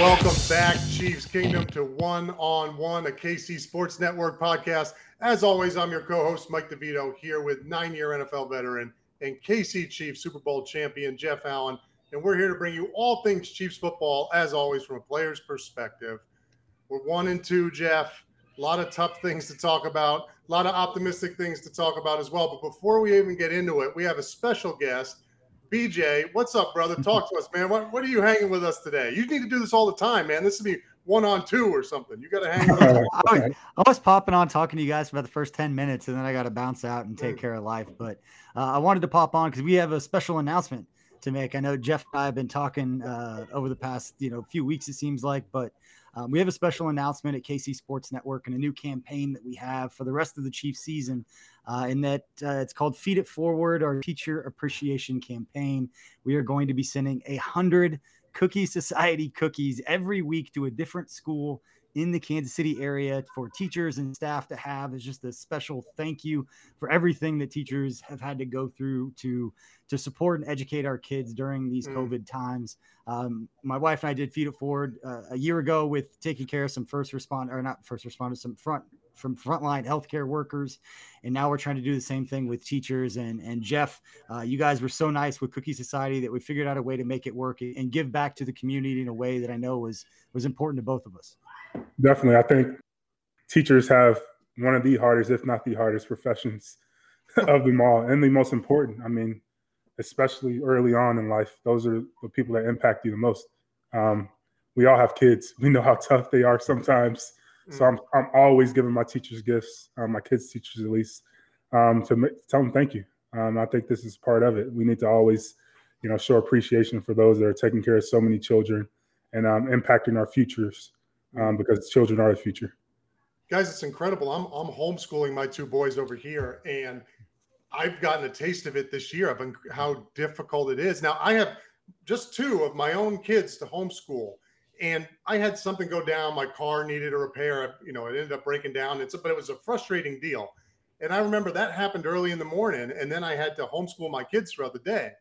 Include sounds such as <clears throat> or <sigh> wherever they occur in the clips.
Welcome back, Chiefs Kingdom, to One on One, a KC Sports Network podcast. As always, I'm your co host, Mike DeVito, here with nine year NFL veteran and KC Chiefs Super Bowl champion, Jeff Allen. And we're here to bring you all things Chiefs football, as always, from a player's perspective. We're one and two, Jeff. A lot of tough things to talk about, a lot of optimistic things to talk about as well. But before we even get into it, we have a special guest BJ, what's up, brother? <laughs> Talk to us, man. What, what are you hanging with us today? You need to do this all the time, man. This would be one on two or something. You got to hang with <laughs> us. I, was, I was popping on talking to you guys for about the first 10 minutes, and then I got to bounce out and take mm. care of life. But uh, I wanted to pop on because we have a special announcement to make. I know Jeff and I have been talking uh, over the past you know few weeks, it seems like, but um, we have a special announcement at KC Sports Network and a new campaign that we have for the rest of the Chiefs season. Uh, and that uh, it's called Feed It Forward, our teacher appreciation campaign. We are going to be sending a hundred Cookie Society cookies every week to a different school in the Kansas City area for teachers and staff to have is just a special thank you for everything that teachers have had to go through to to support and educate our kids during these mm. COVID times. Um, my wife and I did Feed It Forward uh, a year ago with taking care of some first responder or not first responders, some front from frontline healthcare workers, and now we're trying to do the same thing with teachers. And and Jeff, uh, you guys were so nice with Cookie Society that we figured out a way to make it work and give back to the community in a way that I know was was important to both of us. Definitely. I think teachers have one of the hardest, if not the hardest, professions <laughs> of them all, and the most important. I mean, especially early on in life, those are the people that impact you the most. Um, we all have kids. <laughs> We know how tough they are sometimes. Mm. So I'm, I'm always giving my teachers gifts, um, my kids' teachers at least, um, to make, tell them thank you. Um, I think this is part of it. We need to always, you know, show appreciation for those that are taking care of so many children and um, impacting our futures um, because children are the future. Guys, it's incredible. I'm I'm homeschooling my two boys over here, and I've gotten a taste of it this year. I've Of how difficult it is. Now I have just two of my own kids to homeschool, and I had something go down. My car needed a repair. You know, it ended up breaking down. It's but it was a frustrating deal. And I remember that happened early in the morning, and then I had to homeschool my kids throughout the day.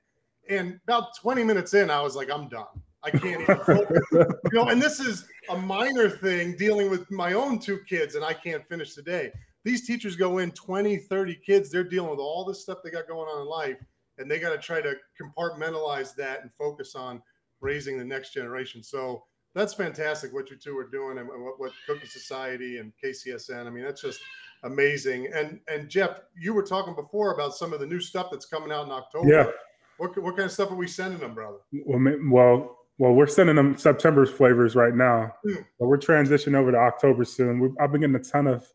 And about 20 minutes in, I was like, I'm done. I can't even focus. you know, and this is a minor thing dealing with my own two kids, and I can't finish the day. These teachers go in 20, 30 kids, they're dealing with all this stuff they got going on in life, and they got to try to compartmentalize that and focus on raising the next generation. So that's fantastic what you two are doing and what, what Cookie Society and KCSN. I mean, that's just amazing. And and Jeff, you were talking before about some of the new stuff that's coming out in October. Yeah. What, what kind of stuff are we sending them, brother? Well, well, well, we're sending them September's flavors right now, mm. but we're transitioning over to October soon. we I've been getting a ton of,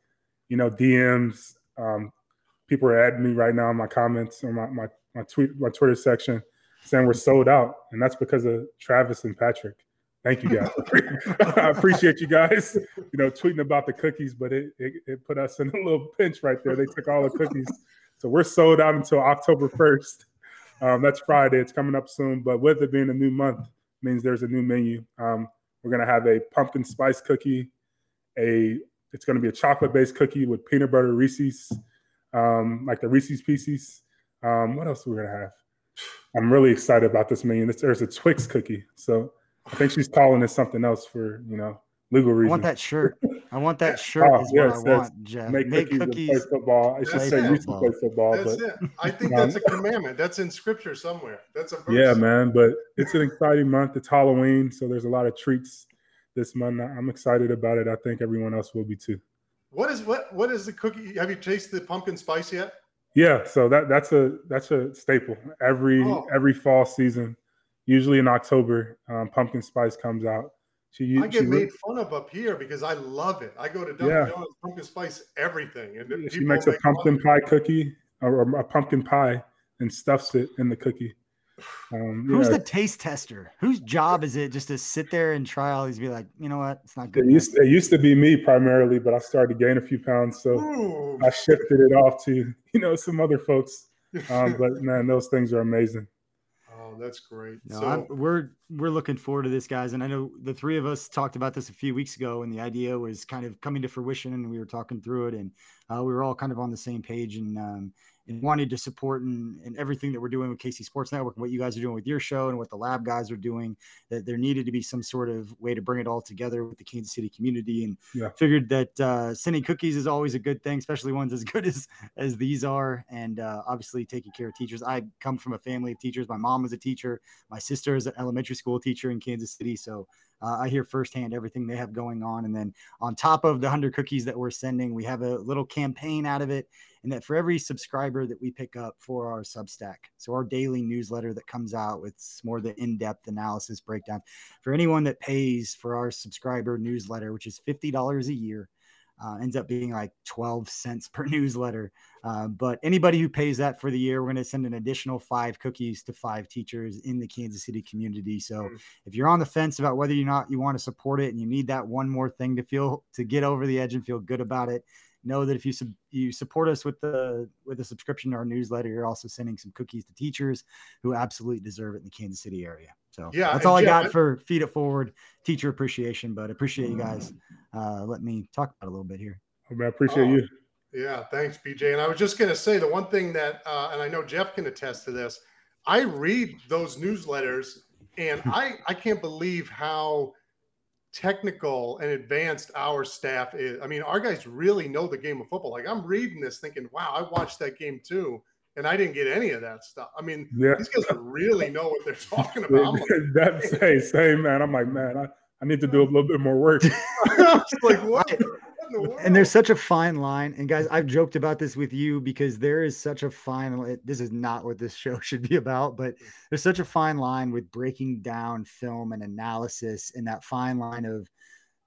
you know, DMs. Um, people are adding me right now in my comments or my, my, my tweet, my Twitter section saying we're sold out. And that's because of Travis and Patrick. Thank you guys. <laughs> I appreciate you guys, you know, tweeting about the cookies, but it, it, it put us in a little pinch right there. They took all the cookies. So we're sold out until October 1st. Um, that's Friday. It's coming up soon. But with it being a new month, means there's a new menu. Um, we're gonna have a pumpkin spice cookie, a it's gonna be a chocolate based cookie with peanut butter Reese's, um, like the Reese's Pieces. Um, what else are we gonna have? I'm really excited about this menu. There's a Twix cookie, so I think she's calling it something else for you know legal reasons. I want that shirt. I want that <laughs> shirt. oh, is yes, what I want, Jeff. Make, make cookies, cookies play football. I should say it. used to play football. That's but, it. I think that's a commandment. That's in scripture somewhere. That's a verse. Yeah, man. But it's an exciting month. It's Halloween, so there's a lot of treats this month. I'm excited about it. I think everyone else will be too. What is what what is the cookie? Have you tasted the pumpkin spice yet? Yeah, so that that's a that's a staple every oh. every fall season. Usually in October, um, pumpkin spice comes out. She, I get she, made fun of up here because I love it. I go to Dunkin' yeah. Donuts, pumpkin spice everything, and she makes a pumpkin pie cookie or a pumpkin pie and stuffs it in the cookie. Um, Who's yeah. the taste tester? Whose job is it just to sit there and try all these? Be like, you know what, it's not good. It used, it used to be me primarily, but I started to gain a few pounds, so Ooh. I shifted it off to <laughs> you know some other folks. Um, but man, those things are amazing. Oh, that's great. No, so, we're we're looking forward to this, guys. And I know the three of us talked about this a few weeks ago, and the idea was kind of coming to fruition, and we were talking through it, and uh, we were all kind of on the same page. And um, and wanted to support and, and everything that we're doing with KC Sports Network and what you guys are doing with your show and what the lab guys are doing, that there needed to be some sort of way to bring it all together with the Kansas City community. And yeah. figured that uh, sending cookies is always a good thing, especially ones as good as as these are. And uh, obviously taking care of teachers. I come from a family of teachers. My mom was a teacher. My sister is an elementary school teacher in Kansas City. So uh, I hear firsthand everything they have going on. And then on top of the 100 cookies that we're sending, we have a little campaign out of it. And that for every subscriber that we pick up for our Substack, so our daily newsletter that comes out with more the in depth analysis breakdown, for anyone that pays for our subscriber newsletter, which is $50 a year, uh, ends up being like 12 cents per <laughs> newsletter. Uh, but anybody who pays that for the year, we're going to send an additional five cookies to five teachers in the Kansas City community. So mm. if you're on the fence about whether or not you want to support it and you need that one more thing to feel to get over the edge and feel good about it, know that if you sub, you support us with the with a subscription to our newsletter, you're also sending some cookies to teachers who absolutely deserve it in the Kansas City area. So yeah, that's all I got for feed it forward teacher appreciation. But appreciate you guys uh, let me talk about a little bit here. I appreciate oh, you. Yeah, thanks, BJ. And I was just going to say the one thing that, uh, and I know Jeff can attest to this. I read those newsletters, and <laughs> I I can't believe how technical and advanced our staff is. I mean, our guys really know the game of football. Like I'm reading this, thinking, "Wow, I watched that game too." And I didn't get any of that stuff. I mean, yeah. these guys really know what they're talking <laughs> about. That's like, same, man. I'm like, man, I, I need to do a little bit more work. <laughs> like, what? and there's such a fine line. And guys, I've joked about this with you because there is such a fine. This is not what this show <laughs> should be about, but there's such a fine line with breaking down film and analysis, and that fine line of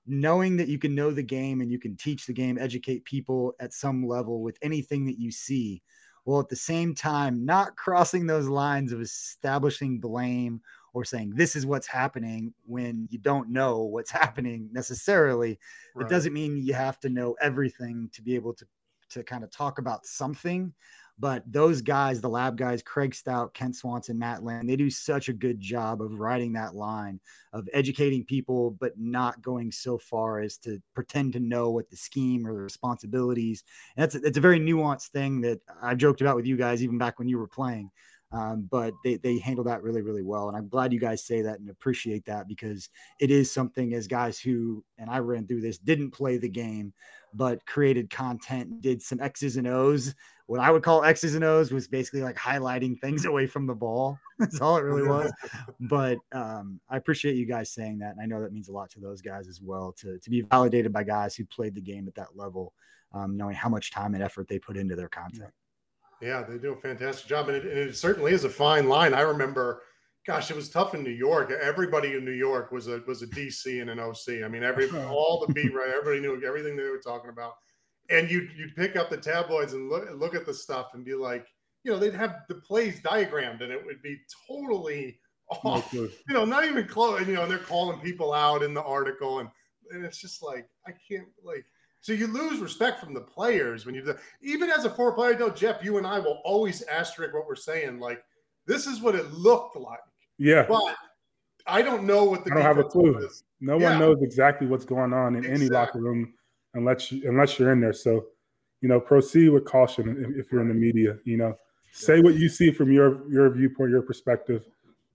knowing that you can know the game and you can teach the game, educate people at some level with anything that you see. While at the same time, not crossing those lines of establishing blame or saying this is what's happening when you don't know what's <laughs> happening necessarily. Right. It doesn't mean you have to know everything to be able to to kind of talk about something. But those guys, the lab guys, Craig Stout, Kent Swanson, Matt Land, they do such a good job of writing that line of educating people, but not going so far as to pretend to know what the scheme or the responsibilities. And that's that's a very nuanced thing that I've joked about with you guys even back when you were playing. Um, but they, they handle that really, really well. And I'm glad you guys say that and appreciate that because it is something as guys who, and I ran through this, didn't play the game, but created content, did some X's and O's. What I would call X's and O's was basically like highlighting things <laughs> away from the ball. <laughs> That's all it really was. but um, I appreciate you guys saying that. And I know that means a lot to those guys as well to, to be validated by guys who played the game at that level, um, knowing how much time and effort they put into their content. Yeah, they do a fantastic job, and it, and it, certainly is a fine line. I remember, gosh, it was tough in New York. Everybody in New York was a was a DC and an OC. I mean, every <laughs> all the beat right, everybody knew everything they were talking about, and you'd you'd pick up the tabloids and look look at the stuff and be like, you know, they'd have the plays diagrammed, and it would be totally <laughs> off. you know, not even close. And, You know, and they're calling people out in the article, and and it's just like I can't like so you lose respect from the players when you do Even as a four player, though, Jeff, you and I will always asterisk what we're saying. Like, this is what it looked like. Yeah. But I don't know what the I don't have a clue. Is. No yeah. one knows exactly what's going on in exactly. any locker room unless you, unless you're in there. So you know, proceed with caution if, if you're in the media. You know, say what you see from your your viewpoint, your perspective,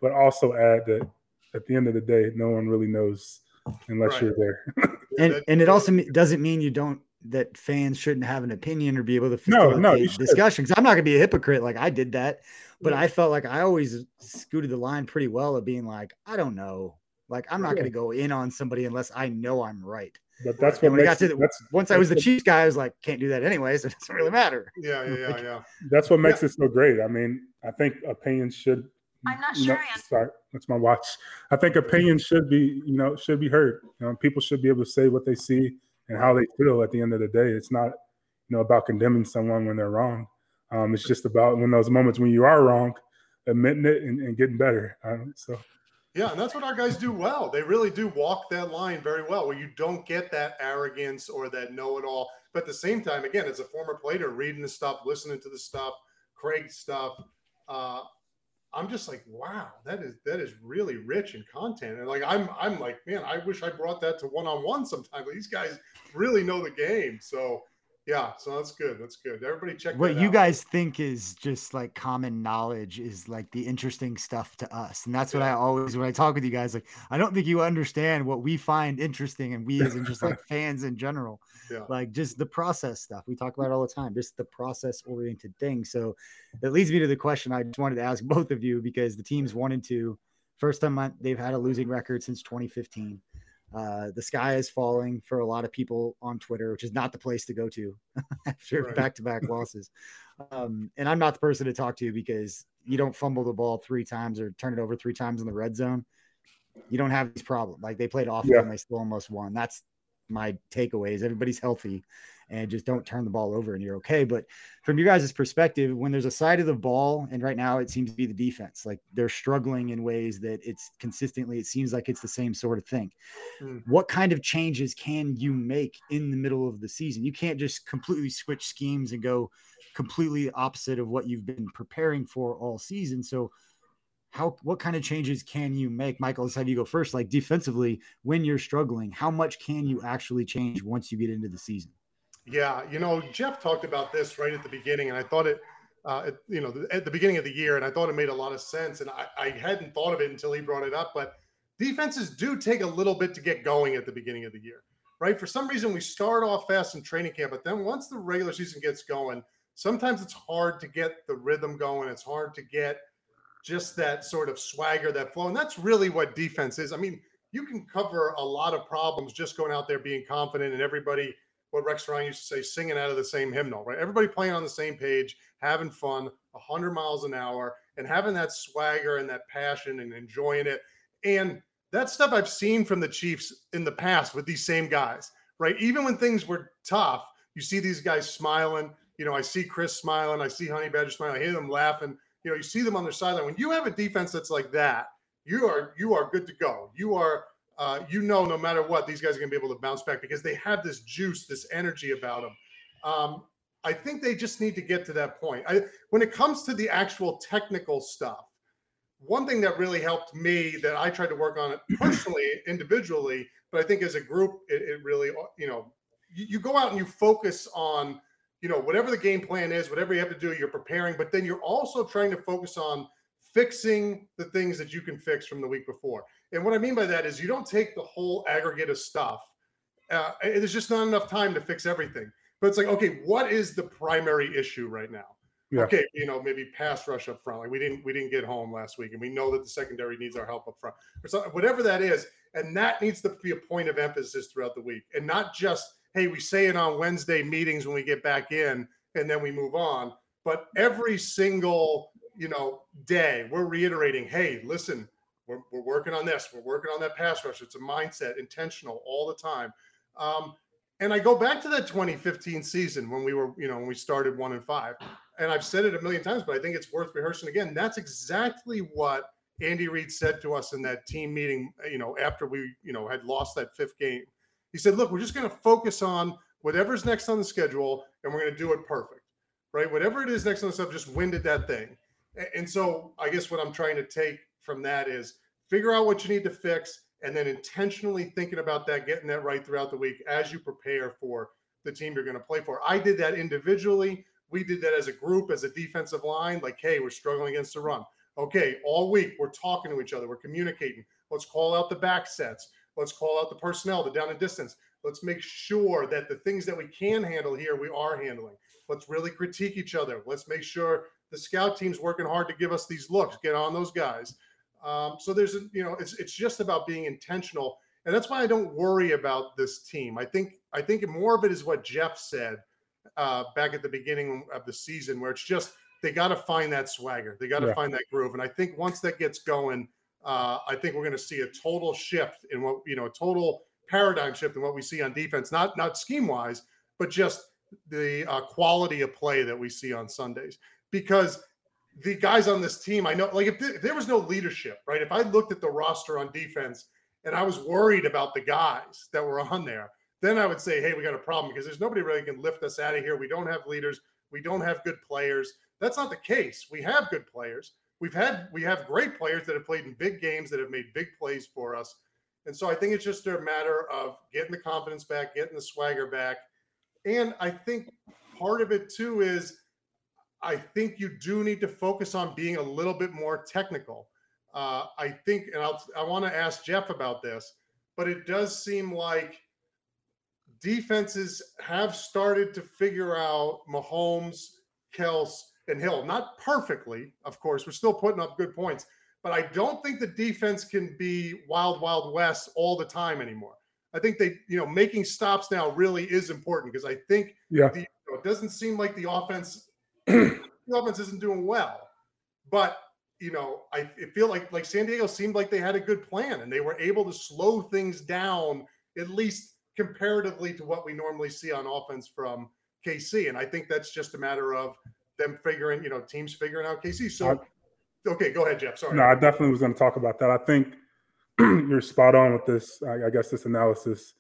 but also add that at the end of the day, no one really knows unless right. you're there. and and it also doesn't mean you don't that fans shouldn't have an opinion or be able to facilitate no, no, discussion. Because I'm not going to be a hypocrite like I did that, but yeah. I felt like I always scooted the line pretty well of being like, I don't know, like I'm not yeah. going to go in on somebody unless I know I'm right. But that's what when I got to the, once I was the Chiefs guy, I was like, can't do that anyway, so it doesn't really matter. Yeah, yeah, yeah, yeah. That's what makes yeah. it so great. I mean, I think opinions should. I'm not sure. No, sorry, that's my watch. I think opinions should be, you know, should be heard. You know, people should be able to say what they see and how they feel at the end of the day. It's not, you know, about condemning someone when they're wrong. Um, it's just about when those moments when you are wrong, admitting it and, and getting better. Um, so. Yeah, and that's what our guys do well. They really do walk that line very well, where you don't get that arrogance or that know-it-all. But at the same time, again, as a former player, reading the stuff, listening to the stuff, Craig's stuff, uh, I'm just like, wow, that is that is really rich in content. And like I'm I'm like, man, I wish I brought that to one on one sometime. These guys really know the game. So yeah, so that's good. That's good. Everybody check what you out. guys think is just like common knowledge is like the interesting stuff to us. And that's what. I always when I talk with you guys, like I don't think you understand what we find interesting and we as just like <laughs> fans in general. Yeah. Like just the process stuff. We talk about all the time, just the process oriented thing. So that leads me to the question I just wanted to ask both of you because the teams one and two, first time they've had a losing record since 2015. Uh, the sky is falling for a lot of people on Twitter, which is not the place to go to <laughs> after back to back losses. Um, and I'm not the person to talk to because you don't fumble the ball three times or turn it over three times in the red zone. You don't have these problems. Like they played off yeah. and they still almost won. That's my takeaways. Everybody's healthy and just don't turn the ball over and you're okay. But from your guys' perspective, when there's a side of the ball, and right now it seems to be the defense, like they're struggling in ways that it's consistently, it seems like it's the same sort of thing. Mm. What kind of changes can you make in the middle of the season? You can't just completely switch schemes and go completely opposite of what you've been preparing for all season. So, how what kind of changes can you make michael let's have you go first like defensively when you're struggling how much can you actually change once you get into the season yeah, you know, Jeff talked about this right at the beginning, and I thought it, uh, it, you know, at the beginning of the year, and I thought it made a lot of sense. And I, I hadn't thought of it until he brought it up. But defenses do take a little bit to get going at the beginning of the year, right? For some reason, we start off fast in training camp, but then once the regular season gets going, sometimes it's hard to get the rhythm going. It's hard to get just that sort of swagger, that flow. And that's really what defense is. I mean, you can cover a lot of problems just going out there being confident and everybody – what Rex Ryan used to say, singing out of the same hymnal, right? Everybody playing on the same page, having fun, 100 miles an hour, and having that swagger and that passion and enjoying it. And that stuff I've seen from the Chiefs in the past with these same guys, right? Even when things were tough, you see these guys smiling. You know, I see Chris smiling, I see Honey Badger smiling, I hear them laughing. You know, you see them on their sideline. When you have a defense that's like that, you are you are good to go. You are uh, you know, no matter what, these guys are going to be able to bounce back because they have this juice, this energy about them. Um, I think they just need to get to that point. I, when it comes to the actual technical stuff, one thing that really helped me that I tried to work on it <clears throat> personally, individually, but I think as a group, it, it really, you know, you, you go out and you focus on, you know, whatever the game plan is, whatever you have to do, you're preparing, but then you're also trying to focus on fixing the things that you can fix from the week before. And what I mean by that is you don't take the whole aggregate of stuff. Uh, there's just not enough time to fix everything. But it's like, okay, what is the primary issue right now? Yeah. Okay, you know, maybe pass rush up front. Like we didn't we didn't get home last week, and we know that the secondary needs our help up front, or so, whatever that is. And that needs to be a point of emphasis throughout the week, and not just hey, we say it on Wednesday meetings when we get back in, and then we move on. But every single you know day, we're reiterating, hey, listen, we're, we're working on this. We're working on that pass rush. It's a mindset, intentional all the time. Um, and I go back to that 2015 season when we were, you know, when we started one and five. And I've said it a million times, but I think it's worth rehearsing again. That's exactly what Andy Reid said to us in that team meeting, you know, after we, you know, had lost that fifth game. He said, look, we're just going to focus on whatever's next on the schedule and we're going to do it perfect, right? Whatever it is next on the stuff, just winded that thing. And so I guess what I'm trying to take from that is figure out what you need to fix and then intentionally thinking about that, getting that right throughout the week as you prepare for the team you're going to play for. I did that individually. We did that as a group, as a defensive line. Like, hey, we're struggling against the run. Okay, all week we're talking to each other, we're communicating. Let's call out the back sets. Let's call out the personnel, the down and distance. Let's make sure that the things that we can handle here, we are handling. Let's really critique each other. Let's make sure the scout team's working hard to give us these looks. Get on those guys. Um, so there's, a, you know, it's it's just about being intentional, and that's why I don't worry about this team. I think I think more of it is what Jeff said uh, back at the beginning of the season, where it's just they got to find that swagger, they got to yeah. find that groove, and I think once that gets going, uh, I think we're going to see a total shift in what you know, a total paradigm shift in what we see on defense, not not scheme wise, but just the uh, quality of play that we see on Sundays. Because the guys on this team, I know, like if, th- if there was no leadership, right? If I looked at the roster on defense and I was worried about the guys that were on there, then I would say, hey, we got a problem because there's nobody really can lift us out of here. We don't have leaders. We don't have good players. That's not the case. We have good players. We've had we have great players that have played in big games that have made big plays for us. And so I think it's just a matter of getting the confidence back, getting the swagger back. And I think part of it too is I think you do need to focus on being a little bit more technical. Uh, I think, and I'll, I want to ask Jeff about this, but it does seem like defenses have started to figure out Mahomes, Kels, and Hill. Not perfectly, of course. We're still putting up good points, but I don't think the defense can be wild, wild west all the time anymore. I think they, you know, making stops now really is important because I think yeah. The, you know, it doesn't seem like the offense <clears throat> the offense isn't doing well, but you know, I feel like like San Diego seemed like they had a good plan and they were able to slow things down at least comparatively to what we normally see on offense from KC. And I think that's just a matter of them figuring, you know, teams figuring out KC. So, okay, go ahead, Jeff. Sorry. No, I definitely was going to talk about that. I think <clears throat> you're spot on with this. I, I guess this analysis.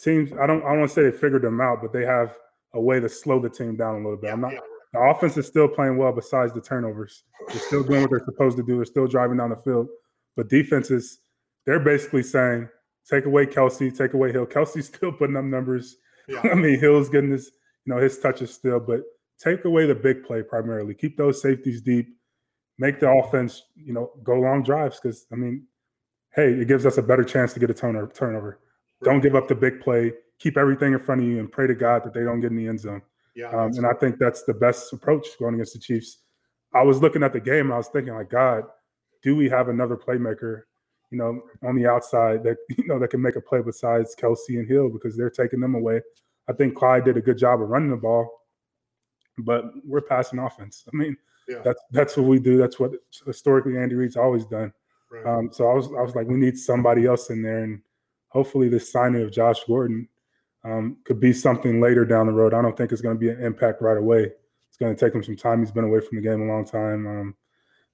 Teams, I don't, I don't want to say they figured them out, but they have a way to slow the team down a little bit. Yeah, I'm not. Yeah. The offense is still playing well besides the turnovers. They're still doing what they're supposed to do. They're still driving down the field. But defenses, they're basically saying, take away Kelce, take away Hill. Kelce's <laughs> still putting up numbers. Yeah. I mean, Hill's getting his, you know, his touches still, but take away the big play primarily. Keep those safeties deep. Make the offense, you know, go long drives because I mean, hey, it gives us a better chance to get a turnover. Turnover. Don't give up the big play. Keep everything in front of you and pray to God that they don't get in the end zone. Yeah, um, and I think that's the best approach going against the Chiefs. I was looking at the game. I was thinking, like, God, do we have another playmaker, you know, on the outside that <laughs> you know that can make a play besides Kelce and Hill because they're taking them away. I think Clyde did a good job of running the ball but we're passing offense. I mean, yeah. that's that's what we do. That's what historically Andy Reid's always done. Right. Um, so I was I was like, we need somebody else in there, and hopefully this signing of Josh Gordon um, could be something later down the road. I don't think it's going to be an impact right away. It's going to take him some time. He's been away from the game a long time, um,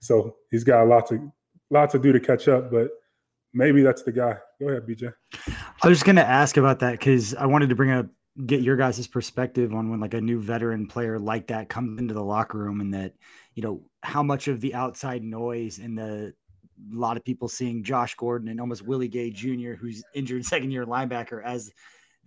so he's got a lot to lot to do to catch up. But maybe that's the guy. Go ahead, BJ. I was just going to ask about that because I wanted to bring up get your guys' perspective on when like a new veteran player like that comes into the locker room and that you know how much of the outside noise and the a lot of people seeing Josh Gordon and almost Willie Gay Jr., who's injured <laughs> second year linebacker, as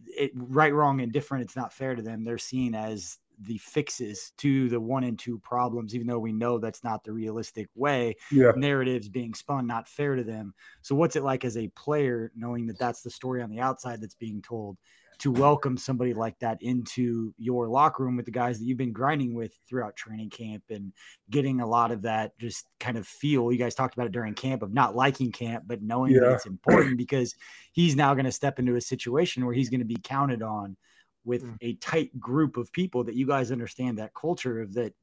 it right, wrong, and different. It's not fair to them. They're seen as the fixes to the one and two problems, even though we know that's not the realistic way. Yeah. Narratives being spun, not fair to them. So, what's it like as a player knowing that that's the story on the outside that's being told? To welcome somebody like that into your locker room with the guys that you've been grinding with throughout training camp and getting a lot of that just kind of feel. You guys talked about it during camp of not liking camp, but knowing yeah. that it's <clears throat> important because he's now going to step into a situation where he's going to be counted on with mm. a tight group of people that you guys understand that culture of that.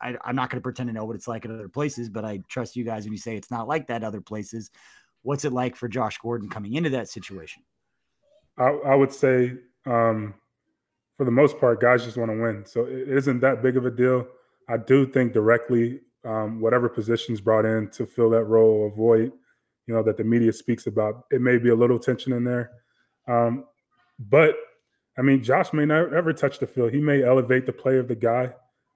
I, I'm not going to pretend to know what it's like at other places, but I trust you guys when you say it's not like that other places. What's it like for Josh Gordon coming into that situation? I, I would say um, for the most part, guys just want to win. So it isn't that big of a deal. I do think directly, um, whatever positions brought in to fill that role, avoid, you know, that the media speaks about, it may be a little tension in there. Um, but I mean, Josh may not ever touch the field. He may elevate the play of the guy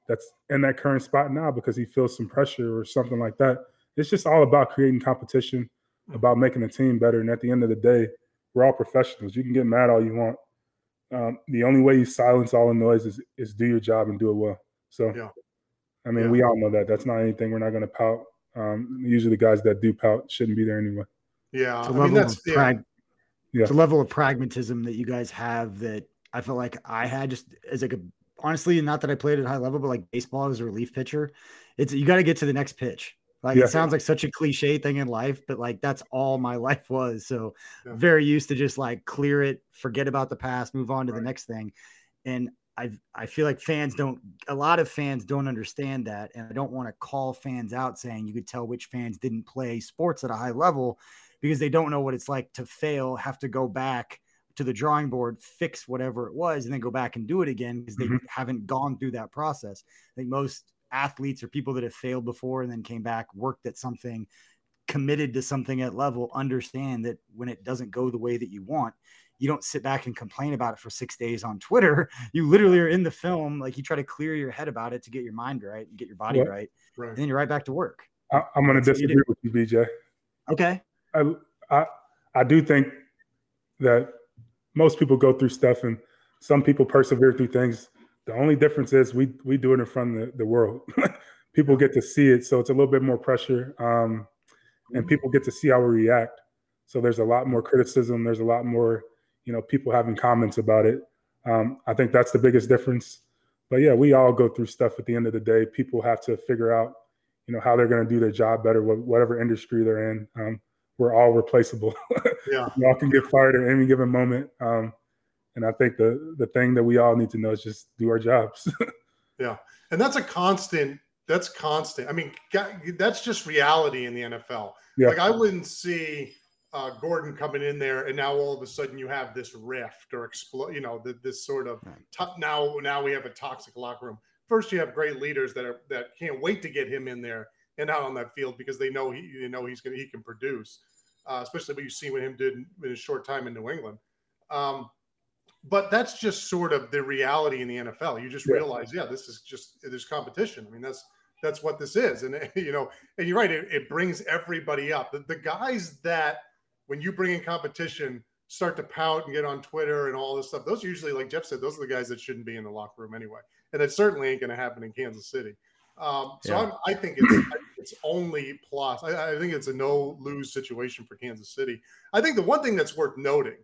that's in that current spot now because he feels some pressure or something like that. It's just all about creating competition, about making the team better. And at the end of the day, we're all professionals. You can get mad all you want, um, the only way you silence all the noise is is do your job and do it well. So, Yeah. I mean, Yeah. we all know that. That's not anything we're not going to pout. Um, usually, the guys that do pout shouldn't be there anyway. Yeah, It's a I mean level that's of yeah, prag- Yeah. it's a level of pragmatism that you guys have that I feel like I had just as like a honestly, not that I played at high level, but like baseball as a relief pitcher, it's you got to get to the next pitch. Like Yeah. it sounds like such a cliche thing in life, but like that's all my <laughs> life was. So Yeah. very used to just like clear it, forget about the past, move on to the next thing. And I I feel like fans don't a lot of fans don't understand that. And I don't want to call fans out saying you could tell which fans didn't play sports at a high level because they don't know what it's like to fail, have to go back to the drawing board, fix whatever it was, and then go back and do it again because they Mhm. haven't gone through that process. I think most athletes or people that have failed before and then came back, worked at something, committed to something at level, understand that when it doesn't go the way that you want, you don't sit back and complain about it for six days on Twitter. <laughs> You literally are in the film, like you try to clear your head about it to get your mind right and get your body Yeah. right, right. and then you're right back to work. I, I'm going to That's what you disagree with you, BJ. Okay. I, I I do think that most people go through stuff and some people persevere through things. The only difference is we we do it in front of the, the world. <laughs> people get to see it, so it's a little bit more pressure, um, and people get to see how we react. So there's a lot more criticism. There's a lot more, you know, people having comments about it. Um, I think that's the biggest difference. But yeah, we all go through stuff at the end of the day. People have to figure out, you know, how they're going to do their job better, whatever industry they're in. Um, we're all replaceable. <laughs> Yeah. we all can get fired at any given moment. Um, and I think the the thing that we all need to know is just do our jobs. <laughs> Yeah, and that's a constant that's constant i mean that's just reality in the nfl Yeah. like i wouldn't see uh, gordon coming in there and now all of a sudden you have this rift or explode you know th- this sort of Right. to- now now we have a toxic locker room first you have great leaders that are that can't wait to get him in there and out on that field because they know he you know he's gonna he can produce uh, especially what you see what him did in, in his short time in new england um, but that's just sort of the reality in the NFL. You just Yeah. realize, yeah, this is just there's competition. I mean, that's that's what this is, and <laughs> you know, and you're right. It, it brings everybody up. The, the guys that when you bring in competition start to pout and get on Twitter and all this stuff. Those are usually, like Jeff said, those are the guys that shouldn't be in the locker room anyway, and it certainly ain't going to happen in Kansas City. Um, so Yeah. I'm, I think it's it's only plus. I, I think it's a no lose situation for Kansas City. I think the one thing that's worth noting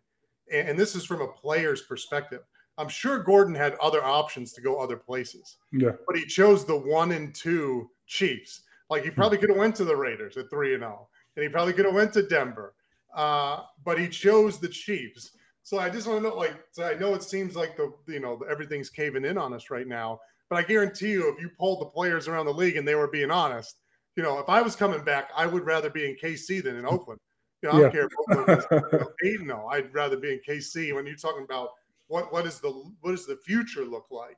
and, and this is from a player's perspective. I'm sure Gordon had other options to go other places, yeah, but he chose the one and two Chiefs. Like he probably could have went to the Raiders at three and zero, and he probably could have went to Denver, uh, but he chose the Chiefs. So I just want to know, like, so I know it seems like the you know everything's caving in on us right now, but I guarantee you, if you polled the players around the league and they were being honest, you know, if I was coming back, I would rather be in KC than in Oakland. You know, <laughs> I don't care if Oakland is you know, eight and zero. I'd rather be in KC when you're talking about what what is the what does the future look like.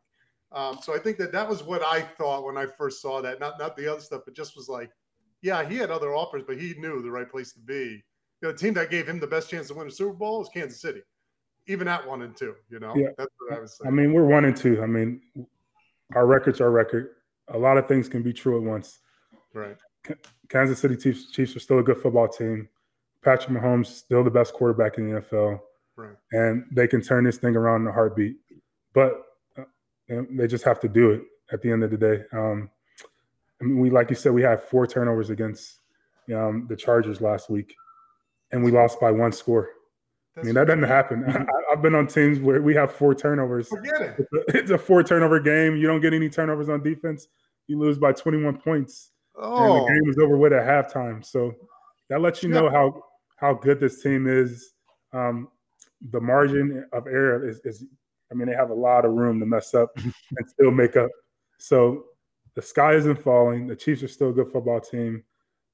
Um, so I think that that was what I thought when I first saw that. Not not the other stuff, but just was like, yeah, he had other offers, but he knew the right place to be. You know, the team that gave him the best chance to win a Super Bowl was Kansas City, even at one and two. You know, Yeah. that's what I was I mean, we're one and two. I mean, our record's our record. A lot of things can be true at once. right. Kansas City Chiefs, Chiefs are still a good football team. Patrick Mahomes still the best quarterback in the NFL, Right. and they can turn this thing around in a heartbeat. But uh, they just have to do it at the end of the day. Um, I mean, we like you said, we had four turnovers against um, the Chargers last week, and we lost by one score. I mean, that doesn't happen. <laughs> I, I've been on teams where we have four turnovers. Forget it. It's a, it's a four turnover game. You don't get any turnovers on defense. You lose by 21 points and Oh, the game was over with at halftime. So that lets you know how how good this team is. Um, the margin of error is, is, I mean, they have a lot of room to mess up <laughs> and still make up. So the sky isn't falling. The Chiefs are still a good football team.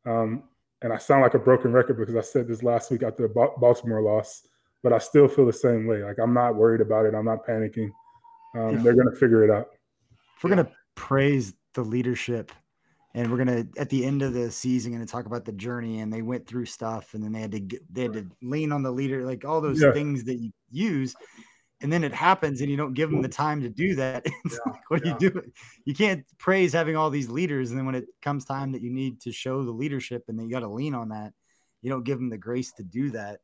Um, and I sound like a broken record because I said this last week after the Baltimore loss, but I still feel the same way. Like I'm not worried about it. I'm not panicking. Um, Yeah. They're going to figure it out. We're gonna praise the leadership and we're gonna at the end of the season gonna talk about the journey and they went through stuff and then they had to get, they had to lean on the leader like all those Yeah. things that you use and then it happens and you don't give them the time to do that <laughs> it's Yeah, like what yeah. do you do you can't praise having all these leaders and then when it comes time that you need to show the leadership and then you got to lean on that you don't give them the grace to do that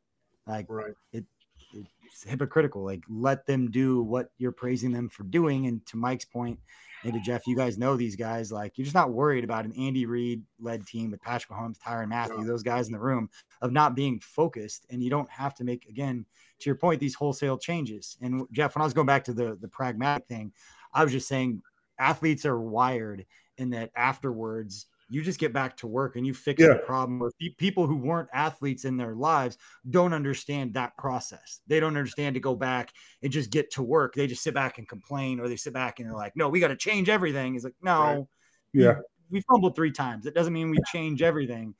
like right. It's hypocritical. Like let them do what you're praising them for doing. And to Mike's point, and to Jeff, you guys know these guys. Like you're just not worried about an Andy Reid led team with Patrick Mahomes, Tyrann Mathieu, those guys in the room of not being focused. And you don't have to make again to your point these wholesale changes. And Jeff, when I was going back to the the pragmatic thing, I was just saying athletes are wired in that afterwards you just get back to work and you fix yeah. the problem. Or people who weren't athletes in their lives don't understand that process. They don't understand to go back and just get to work. They just sit back and complain, or they sit back and they're like, "No, we got to change everything." It's like, no, right. yeah, we, we fumbled three times. It doesn't mean we change everything.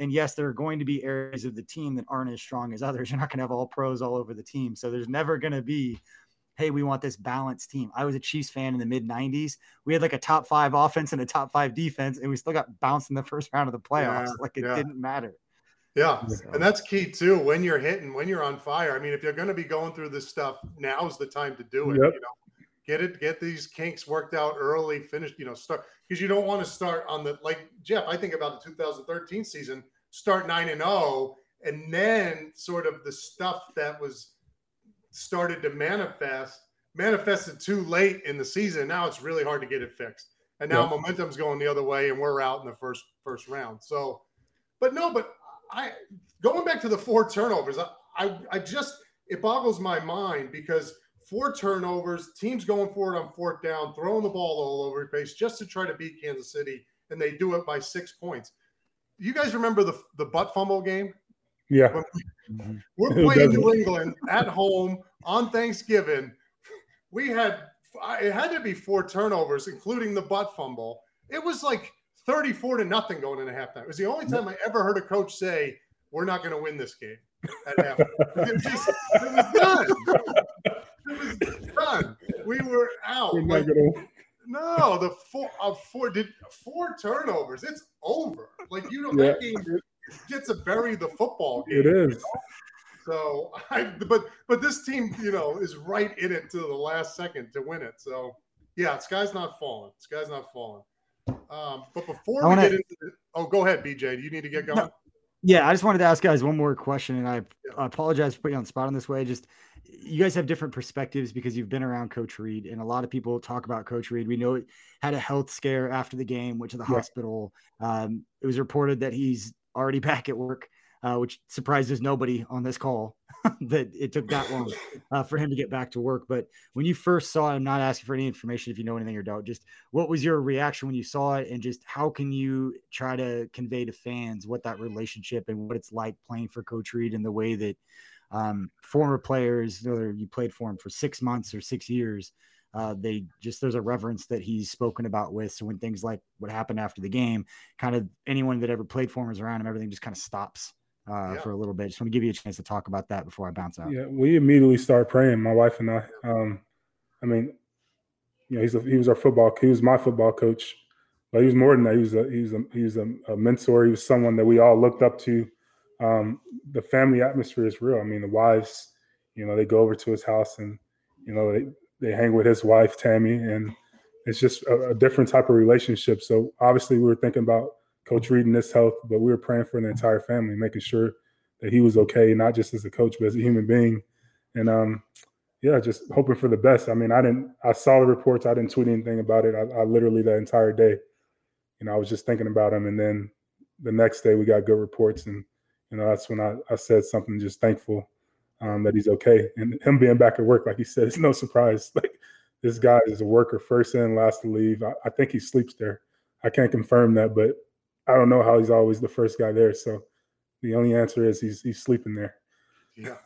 And yes, there are going to be areas of the team that aren't as strong as others. You're not going to have all pros all over the team. So there's never going to be hey, we want this balanced team. I was a Chiefs fan in the mid 90s. We had like a top five offense and a top five defense, and we still got bounced in the first round of the playoffs. Yeah, like it yeah. didn't matter. Yeah. So. And that's key too. When you're hitting, when you're on fire. I mean, if you're going to be going through this stuff, now's the time to do it. Yep. You know, get it, get these kinks worked out early, finish, you know, start because you don't want to start on the like Jeff. I think about the 2013 season, start nine and zero, and then sort of the stuff that was started to manifest manifested too late in the season. Now it's really hard to get it fixed. And now momentum's going the other way, and we're out in the first first round. So, but no, but I going back to the four turnovers, I I, I just it boggles my mind because four turnovers, teams going for it on fourth down, throwing the ball all over the place just to try to beat Kansas City, and they do it by six points. You guys remember the the butt fumble game? Yeah. Mm-hmm. <laughs> We're playing New England at home on Thanksgiving. We had it had to be four turnovers, including the butt fumble. It was like 34 to nothing going into halftime. It was the only time I ever heard a coach say, We're not going to win this game at halftime. it, just, it was done. It was done. We were out. Like, no, the four uh, four did four turnovers. It's over. Like you know, yeah. that game gets to bury the football game. It is. You know? So <laughs> I, but but this team, you know, is right in it to the last second to win it. So yeah, sky's not falling. Sky's not falling. Um, but before we get into, the, oh, go ahead, BJ. Do you need to get going? No, yeah, I just wanted to ask guys one more question, and I, yeah. I apologize for putting you on the spot in this way. Just you guys have different perspectives because you've been around Coach Reid, and a lot of people talk about Coach Reid. We know it had a health scare after the game, went to the yeah. hospital. Um, it was reported that he's already back at work uh, which surprises nobody on this call <laughs> that it took that long uh, for him to get back to work. But when you first saw him, not asking for any information if you know anything or don't, just what was your reaction when you saw it, and just how can you try to convey to fans what that relationship and what it's like playing for Coach Reid and the way that um, former players, whether you played for him for six months or six years, uh, they just there's a reverence that he's spoken about with. So when things like what happened after the game, kind of anyone that ever played for him is around him, everything just kind of stops uh, yeah. for a little bit. Just want to give you a chance to talk about that before I bounce out. Yeah, we immediately start praying, my wife and I. Um, I mean, you know, he's a, he was our football. He was my football coach, but he was more than that. He was a he was a he was a, a mentor. He was someone that we all looked up to. Um, the family atmosphere is real. I mean, the wives, you know, they go over to his house and you know they they hang with his wife Tammy, and it's just a, a different type of relationship. So obviously, we were thinking about Coach Reid and his health, but we were praying for the entire family, making sure that he was okay, not just as a coach, but as a human being. And um, yeah, just hoping for the best. I mean, I didn't, I saw the reports, I didn't tweet anything about it. I, I literally that entire day, you know, I was just thinking about him. And then the next day we got good reports. And, you know, that's when I, I said something just thankful um, that he's okay. And him being back at work, like he said, <laughs> it's no surprise. Like this guy is a worker, first in, last to leave. I, I think he sleeps there. I can't confirm that, but I don't know how he's always the first guy there. So the only answer is he's he's sleeping there. Yeah.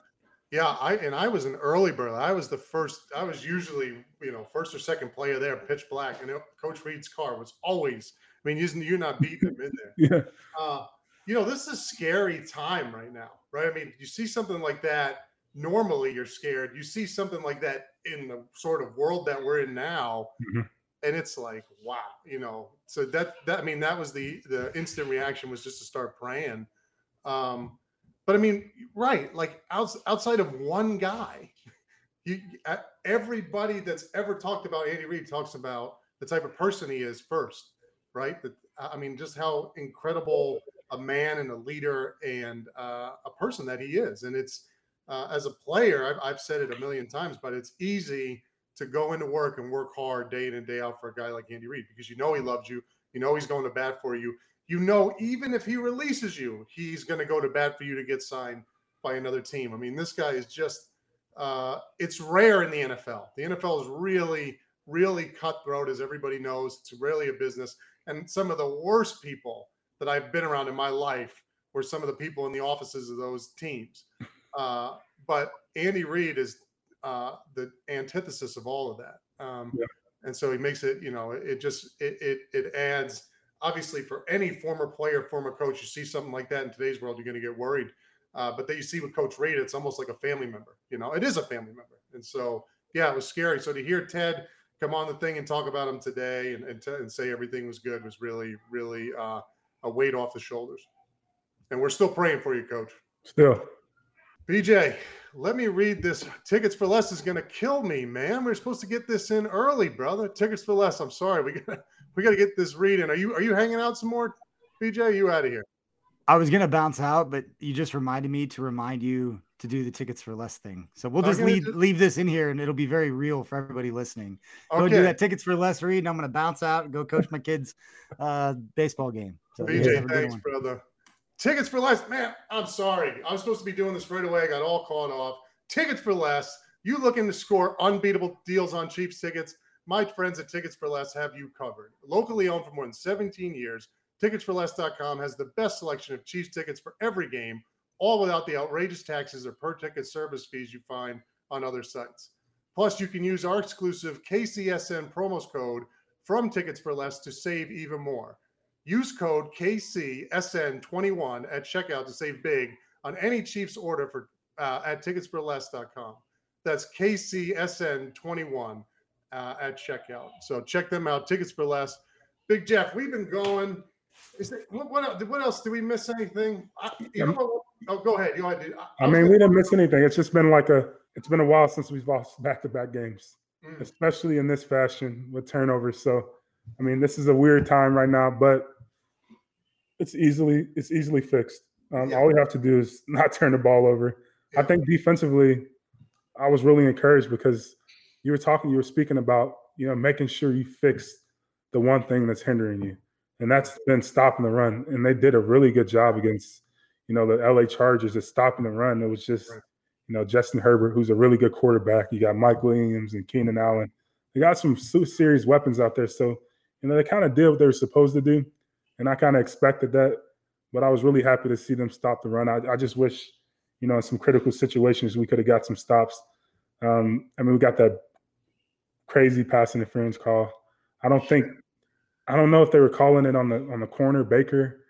Yeah, I and I was an early bird. I was the first. I was usually, you know, first or second player there, pitch black, and Coach Reid's car was always. I mean, you're, you're not beating him in there. <laughs> yeah. Uh, you know, this is a scary time right now, right? I mean, you see something like that. Normally, you're scared. You see something like that in the sort of world that we're in now, mm-hmm and it's like wow you know so that that i mean that was the the instant reaction was just to start praying um but i mean right like outside of one guy <laughs> you everybody that's ever talked about andy reid talks about the type of person he is first right i mean just how incredible a man and a leader and uh, a person that he is and it's uh, as a player, I've, I've said it a million times, but it's easy to go into work and work hard day in and day out for a guy like Andy Reid because you know he loves you, you know he's going to bat for you, you know even if he releases you, he's going to go to bat for you to get signed by another team. I mean, this guy is just uh, it's rare in the NFL. The NFL is really, really cutthroat, as everybody knows. It's really a business. And some of the worst people that I've been around in my life were some of the people in the offices of those teams. <laughs> Uh, but Andy Reid is uh, the antithesis of all of that. Um, yeah. And so he makes it, you know, it just it, it it adds obviously for any former player, former coach, you see something like that in today's world, you're going to get worried. Uh, but that you see with Coach Reid, it's almost like a family member. You know, it is a family member, and so yeah, it was scary. So to hear Ted come on the thing and talk about him today and and, t- and say everything was good was really really uh, a weight off the shoulders. And we're still praying for you, Coach. Still. BJ, let me read this. Tickets for less is going to kill me, man. We're supposed to get this in early, brother. Tickets for less. I'm sorry. We got we got to get this read in. Are you are you hanging out some more, BJ? You out of here? I was gonna bounce out, but you just reminded me to remind you to do the tickets for less thing. So we'll just leave leave this in here, and it'll be very real for everybody listening. Go do that tickets for less read, and I'm gonna bounce out and go coach my kids' uh, baseball game. So BJ, thanks, brother. Tickets for less, man. I'm sorry. I was supposed to be doing this right away. I got all caught off. Tickets for less. You looking to score unbeatable deals on cheap tickets? My friends at Tickets for Less have you covered. Locally owned for more than 17 years. Ticketsforless.com has the best selection of Chiefs tickets for every game, all without the outrageous taxes or per ticket service fees you find on other sites. Plus, you can use our exclusive KCSN promo code from Tickets for Less to save even more. Use code KCSN21 at checkout to save big on any Chiefs order for uh, at ticketsforless.com. That's KCSN21 uh, at checkout. So check them out. Tickets for Less. Big Jeff, we've been going is there, what, what, what else? Did we miss anything? I, you know Oh, go ahead. Go ahead. I, I mean, we didn't miss anything. It's just been like a. It's been a while since we've lost back-to-back games, mm. especially in this fashion with turnovers. So, I mean, this is a weird time right now, but it's easily it's easily fixed. Um, yeah. All we have to do is <laughs> not turn the ball over. Yeah. I think defensively, I was really encouraged because you were talking, you were speaking about you know making sure you fix the one thing that's hindering you and that's been stopping the run. And they did a really good job against, you know, the LA Chargers at stopping the run. It was just, you know, Justin Herbert, who's a really good quarterback. You got Mike Williams and Keenan Allen. They got some serious weapons out there. So, you know, they kind of did what they were supposed to do. And I kind of expected that. But I was really happy to see them stop the run. I, I just wish, you know, in some critical situations, we could have got some stops. Um, I mean, we got that crazy pass interference call. I don't think I don't know if they were calling it on the on the corner. Baker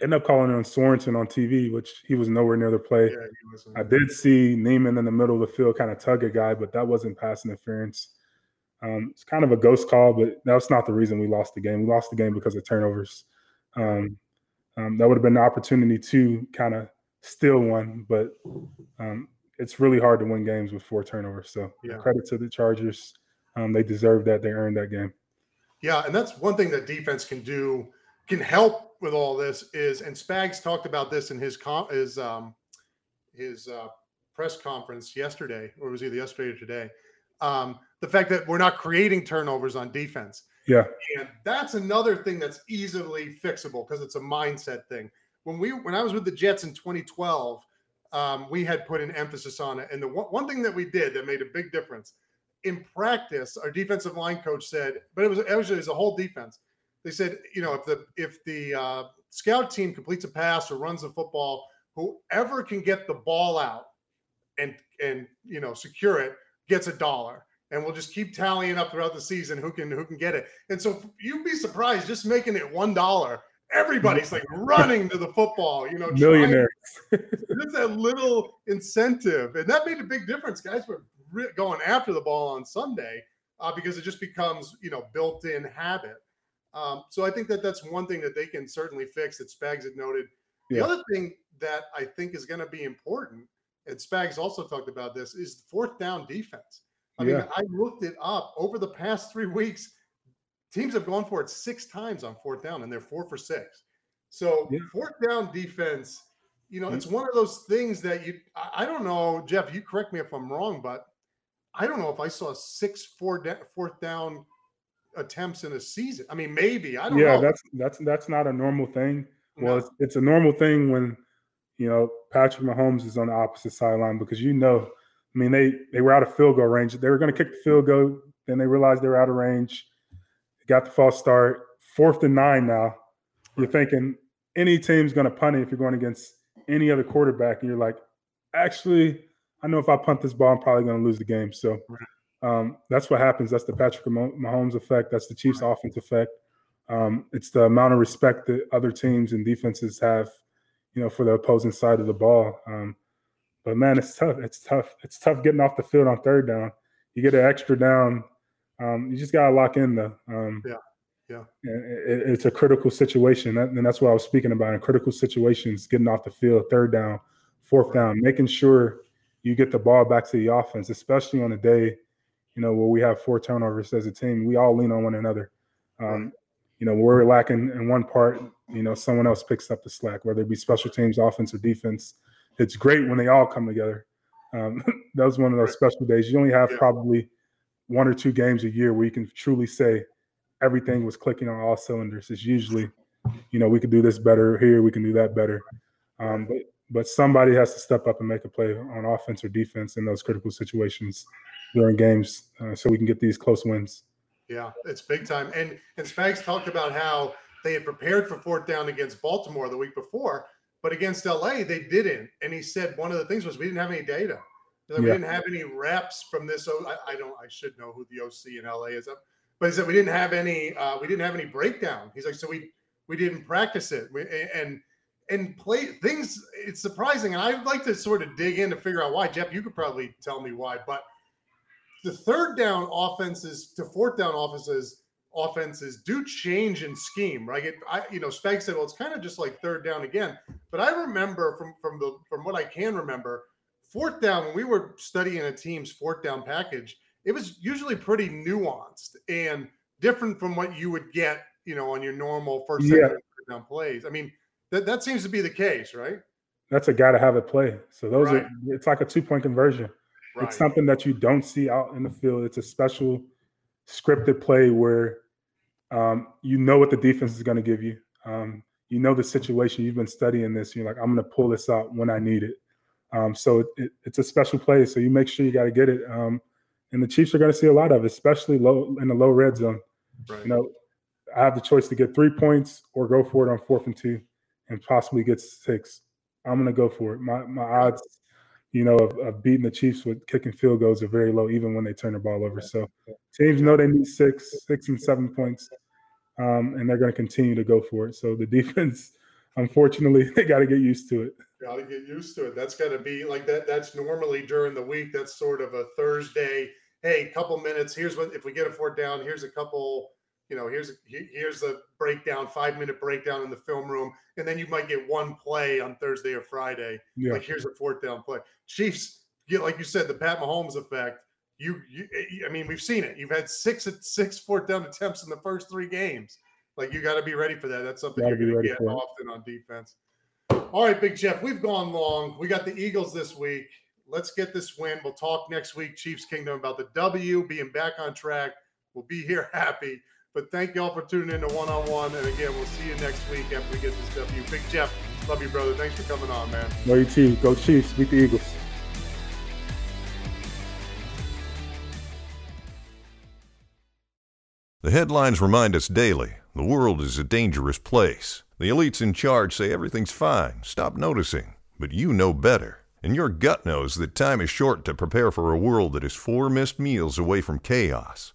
ended up calling on Sorensen on TV, which he was nowhere near the play. Yeah, I did see Niemann in the middle of the field kind of tug a guy, but that wasn't pass interference. Um, it's kind of a ghost call, but that's not the reason we lost the game. We lost the game because of turnovers. Um, um, that would have been an opportunity to kind of steal one, but um, it's really hard to win games with four turnovers. So yeah. credit to the Chargers. Um, they deserve that. They earned that game. Yeah, and that's one thing that defense can do, can help with all this is, and Spags talked about this in his com- his um his uh, press conference yesterday, or was either yesterday or today. Um, the fact that we're not creating turnovers on defense. Yeah, and that's another thing that's easily fixable because it's a mindset thing. When we when I was with the Jets in 2012, um, we had put an emphasis on it, and the one, one thing that we did that made a big difference in practice, our defensive line coach said, but it was actually it was a whole defense. They said, you know, if the if the uh, scout team completes a pass or runs a football, whoever can get the ball out and and you know secure it gets a dollar. And we'll just keep tallying up throughout the season who can who can get it. And so you'd be surprised just making it one dollar. Everybody's like running to the football, you know, millionaires. <laughs> There's that little incentive, and that made a big difference. Guys were re- going after the ball on Sunday uh, because it just becomes you know built-in habit. Um, so I think that that's one thing that they can certainly fix. That Spags had noted. The yeah. other thing that I think is going to be important, and Spags also talked about this, is fourth down defense. I yeah. mean, I looked it up over the past three weeks. Teams have gone for it six times on fourth down, and they're four for six. So yeah. fourth down defense you know, it's one of those things that you, I don't know, Jeff, you correct me if I'm wrong, but I don't know if I saw six four fourth down attempts in a season. I mean, maybe I don't yeah, know. that's that's that's not a normal thing. Well, no. it's, it's a normal thing when you know Patrick Mahomes is on the opposite sideline because you know, I mean, they they were out of field goal range. They were going to kick the field goal, then they realized they were out of range. Got the false start. Fourth and nine now. You're thinking any team's going to punt it if you're going against any other quarterback, and you're like, actually, I know if I punt this ball, I'm probably going to lose the game. So um, that's what happens. That's the Patrick Mahomes effect. That's the Chiefs' offense effect. Um, it's the amount of respect that other teams and defenses have, you know, for the opposing side of the ball. Um, but man, it's tough. It's tough. It's tough getting off the field on third down. You get an extra down. Um, you just gotta lock in though. Um, yeah, yeah. It, it's a critical situation, and that's what I was speaking about. In critical situations, getting off the field, third down, fourth down, making sure you get the ball back to the offense, especially on a day, you know, where we have four turnovers as a team. We all lean on one another. Um, you know, where we're lacking in one part, you know, someone else picks up the slack, whether it be special teams, offense, or defense. It's great when they all come together. Um, <laughs> that was one of those special days. You only have probably one or two games a year where you can truly say everything was clicking on all cylinders. It's usually, you know, we could do this better here, we can do that better. Um, but but somebody has to step up and make a play on offense or defense in those critical situations during games uh, so we can get these close wins. Yeah, it's big time. And and Spags talked about how they had prepared for fourth down against Baltimore the week before, but against LA they didn't. And he said one of the things was we didn't have any data. Like, we didn't have any reps from this. I, I, don't. I should know who the OC in LA is. Up, but he said we didn't have any. Uh, we didn't have any breakdown. He's like, so we we didn't practice it. We, and and play things. It's surprising, and I'd like to sort of dig in to figure out why. Jeff, you could probably tell me why, but the third down offenses to fourth down offenses offenses do change in scheme, right? It, I, you know, Spag said, well, it's kind of just like third down again. But I remember from from the from what I can remember, fourth down when we were studying a team's fourth down package, it was usually pretty nuanced and different from what you would get, you know, on your normal first yeah. down plays. I mean, that, that seems to be the case, right? That's a got to have it play. So those right. are it's like a two point conversion. Right. It's something that you don't see out in the field. It's a special scripted play where um, you know what the defense is going to give you. Um, you know the situation. You've been studying this. You're like, I'm going to pull this out when I need it. Um, so it, it, it's a special play. So you make sure you got to get it. Um, and the Chiefs are going to see a lot of, it, especially low in the low red zone. Right. You know, I have the choice to get three points or go for it on fourth and two and possibly get six, I'm going to go for it. My my odds, you know, of, of, beating the Chiefs with kicking field goals are very low, even when they turn the ball over. So teams know they need six, six and seven points, um, and they're going to continue to go for it. So the <laughs> defense, unfortunately, they got to get used to it. Got to get used to it. That's got to be like that. That's normally during the week. That's sort of a Thursday. Hey, couple minutes. Here's what if we get a fourth down. Here's a couple you know, here's a, here's a breakdown, five minute breakdown in the film room, and then you might get one play on Thursday or Friday. Yeah. Like here's a fourth down play. Chiefs, get like you said, the Pat Mahomes effect. You, you, eh, I mean, we've seen it. You've had six six fourth down attempts in the first three games. Like you got to be ready for that. That's something you're going to get often on defense. All right, Big Jeff, we've gone long. We got the Eagles this week. Let's get this win. We'll talk next week, Chiefs Kingdom, about the W being back on track. We'll be here <laughs> happy. But thank y'all for tuning in to One on One. And again, we'll see you next week after we get this W. Big Jeff, love you, brother. Thanks for coming on, man. Love you too. Go Chiefs. Beat the Eagles. The headlines remind us daily the world is a dangerous place. The elites in charge say everything's fine, stop noticing. But you know better. And your gut knows that time is short to prepare for a world that is four missed meals away from chaos.